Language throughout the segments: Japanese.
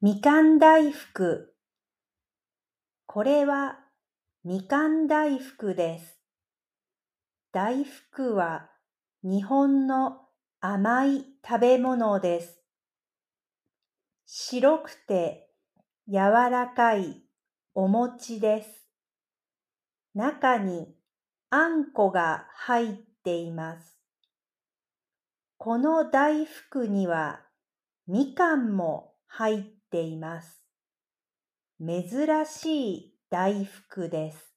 みかん大福これはみかん大福です。大福は日本の甘い食べ物です。白くて柔らかいお餅です。中にあんこが入っています。この大福にはみかんも入っていますています。珍しい大福です。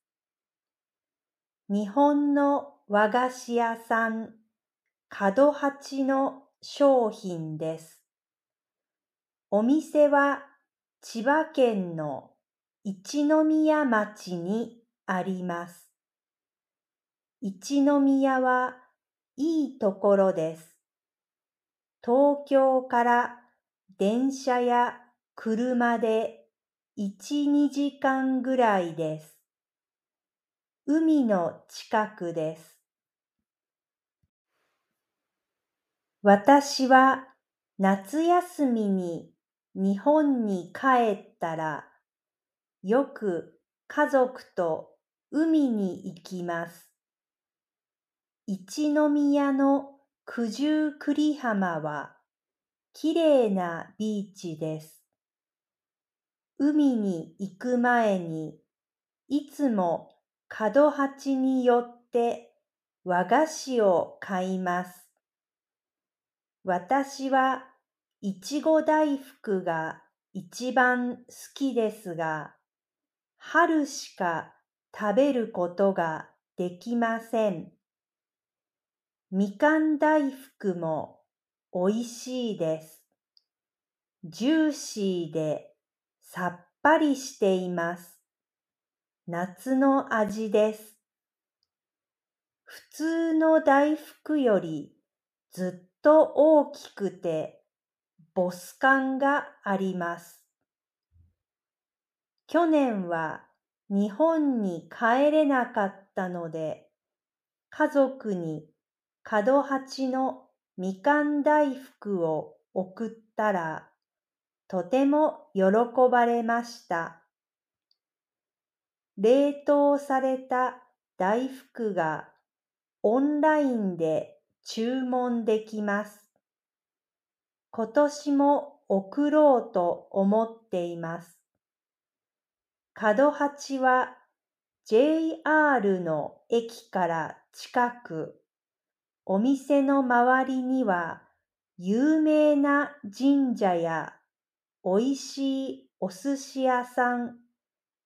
日本の和菓子屋さん、角八の商品です。お店は千葉県の一宮町にあります。一宮はいいところです。東京から電車や車で1、2時間ぐらいです。海の近くです。私は夏休みに日本に帰ったら、よく家族と海に行きます。一宮の九十九里浜はきれいなビーチです。海に行く前にいつも角八に寄って和菓子を買います。私はいちご大福が一番好きですが、春しか食べることができません。みかん大福もおいしいです。ジューシーでさっぱりしています。夏の味です。普通の大福よりずっと大きくてボス感があります。去年は日本に帰れなかったので、家族に角八のみかん大福を送ったら、とても喜ばれました。冷凍された大福がオンラインで注文できます。今年も送ろうと思っています。角八は JR の駅から近く、お店の周りには有名な神社やおいしいお寿司屋さん、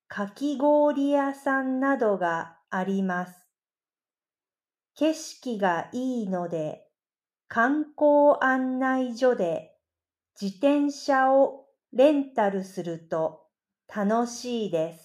かき氷屋さんなどがあります。景色がいいので、観光案内所で自転車をレンタルすると楽しいです。